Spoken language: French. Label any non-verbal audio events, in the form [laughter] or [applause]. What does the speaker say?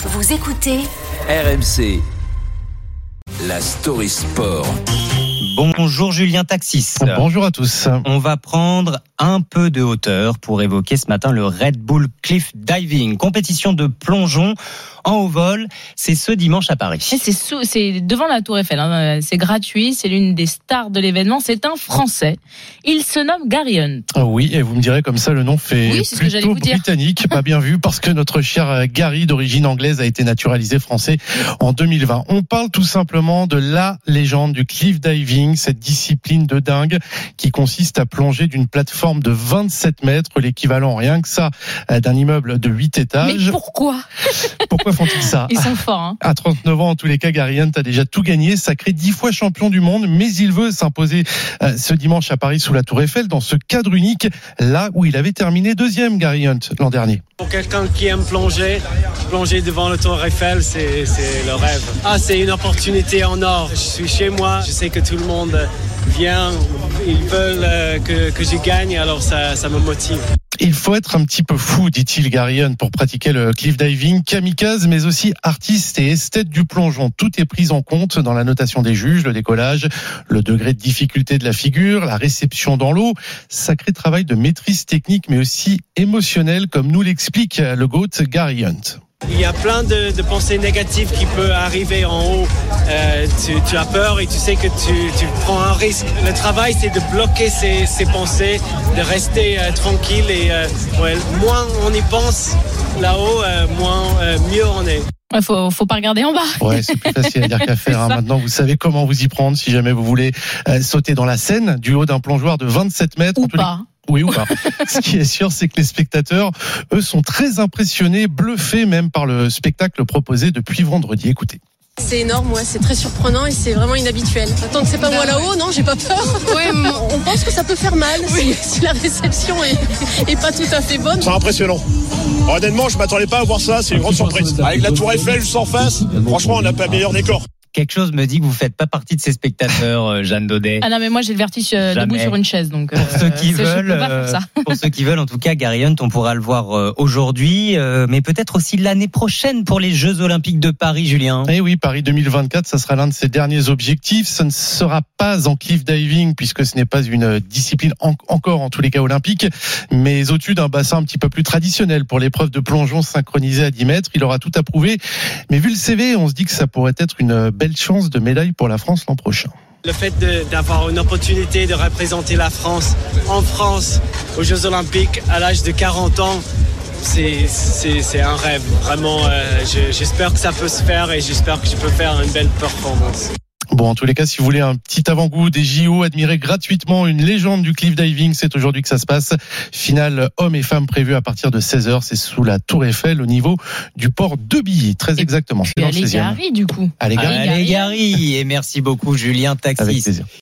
Vous écoutez RMC. La story sport. Bonjour Julien Taxis. Bonjour à tous. On va prendre un peu de hauteur pour évoquer ce matin le Red Bull Cliff Diving, compétition de plongeon en haut vol. C'est ce dimanche à Paris. C'est sous- c'est devant la Tour Eiffel. hein. C'est gratuit. C'est l'une des stars de l'événement. C'est un Français. Il se nomme Gary Hunt. Ah Oui, et vous me direz comme ça, le nom fait Oui, c'est ce que j'allais plutôt vous dire. britannique. Pas bien vu parce que notre cher euh, Gary d'origine anglaise a été naturalisé français en 2020. On parle tout simplement de la légende du cliff diving, cette discipline de dingue qui consiste à plonger d'une plateforme de 27 mètres, l'équivalent rien que ça euh, d'un immeuble de 8 Mais étages. pourquoi? Pourquoi font-ils ça? Ils sont forts. Hein. À 39 ans, en tous les cas, Gary Hunt a déjà tout gagné, sacré dix fois champion du monde, mais il veut s'imposer euh, ce dimanche à Paris sous la Tour Eiffel dans ce cadre unique, là où il avait terminé deuxième, Gary Hunt, l'an dernier. Pour quelqu'un qui aime plonger, plonger devant le Tour Eiffel, c'est le rêve. Ah, c'est une opportunité en or. Je suis chez moi, je sais que tout le monde vient, ils veulent euh, que, que je gagne, alors ça, ça me motive. Il faut être un petit peu fou, dit-il Gary Hunt, pour pratiquer le cliff diving, kamikaze, mais aussi artiste et esthète du plongeon. Tout est pris en compte dans la notation des juges, le décollage, le degré de difficulté de la figure, la réception dans l'eau. Sacré travail de maîtrise technique, mais aussi émotionnel, comme nous l'explique le GOAT Gary Hunt. Il y a plein de, de pensées négatives qui peuvent arriver en haut. Euh, tu, tu as peur et tu sais que tu, tu prends un risque. Le travail, c'est de bloquer ces, ces pensées, de rester euh, tranquille et euh, ouais, moins on y pense là-haut, euh, moins euh, mieux on est. Il faut, faut pas regarder en bas. Ouais, c'est plus facile à dire qu'à faire. [laughs] hein. Maintenant, vous savez comment vous y prendre si jamais vous voulez euh, sauter dans la Seine du haut d'un plongeoir de 27 mètres. Ou les- pas. Oui ou pas? [laughs] Ce qui est sûr, c'est que les spectateurs, eux, sont très impressionnés, bluffés même par le spectacle proposé depuis vendredi. Écoutez. C'est énorme, ouais, c'est très surprenant et c'est vraiment inhabituel. Attends que c'est pas moi là-haut, non, j'ai pas peur. [laughs] on pense que ça peut faire mal si, si la réception est, est pas tout à fait bonne. C'est impressionnant. Honnêtement, je m'attendais pas à voir ça, c'est une grande surprise. Avec la tour Eiffel juste en face, franchement, on n'a pas meilleur décor. Quelque chose me dit que vous faites pas partie de ces spectateurs, euh, Jeanne Daudet. Ah non, mais moi j'ai le vertige euh, debout sur une chaise. Donc, Pour euh, ceux qui c'est- je veulent, euh, pour ceux qui veulent, en tout cas, Gary Hunt, on pourra le voir euh, aujourd'hui, euh, mais peut-être aussi l'année prochaine pour les Jeux Olympiques de Paris, Julien. Eh oui, Paris 2024, ça sera l'un de ses derniers objectifs. Ce ne sera pas en cliff diving puisque ce n'est pas une discipline en- encore en tous les cas olympique, mais au-dessus d'un bassin un petit peu plus traditionnel pour l'épreuve de plongeon synchronisé à 10 mètres. Il aura tout à prouver. Mais vu le CV, on se dit que ça pourrait être une belle chance de médaille pour la France l'an prochain. Le fait d'avoir une opportunité de représenter la France en France aux Jeux Olympiques à l'âge de 40 ans, c'est- un rêve. Vraiment, euh, je- j'espère que ça peut se faire et j'espère que je peux faire une belle performance. Bon, en tous les cas, si vous voulez un petit avant-goût des JO, admirer gratuitement une légende du cliff diving, c'est aujourd'hui que ça se passe. Finale hommes et femmes prévue à partir de 16h. C'est sous la Tour Eiffel au niveau du port de Billy. Très Et exactement. C'est dans le allez, 16e. Gary, du coup. Allez, Gary. Allez, Gary, et merci beaucoup, Julien Avec Taxis. plaisir.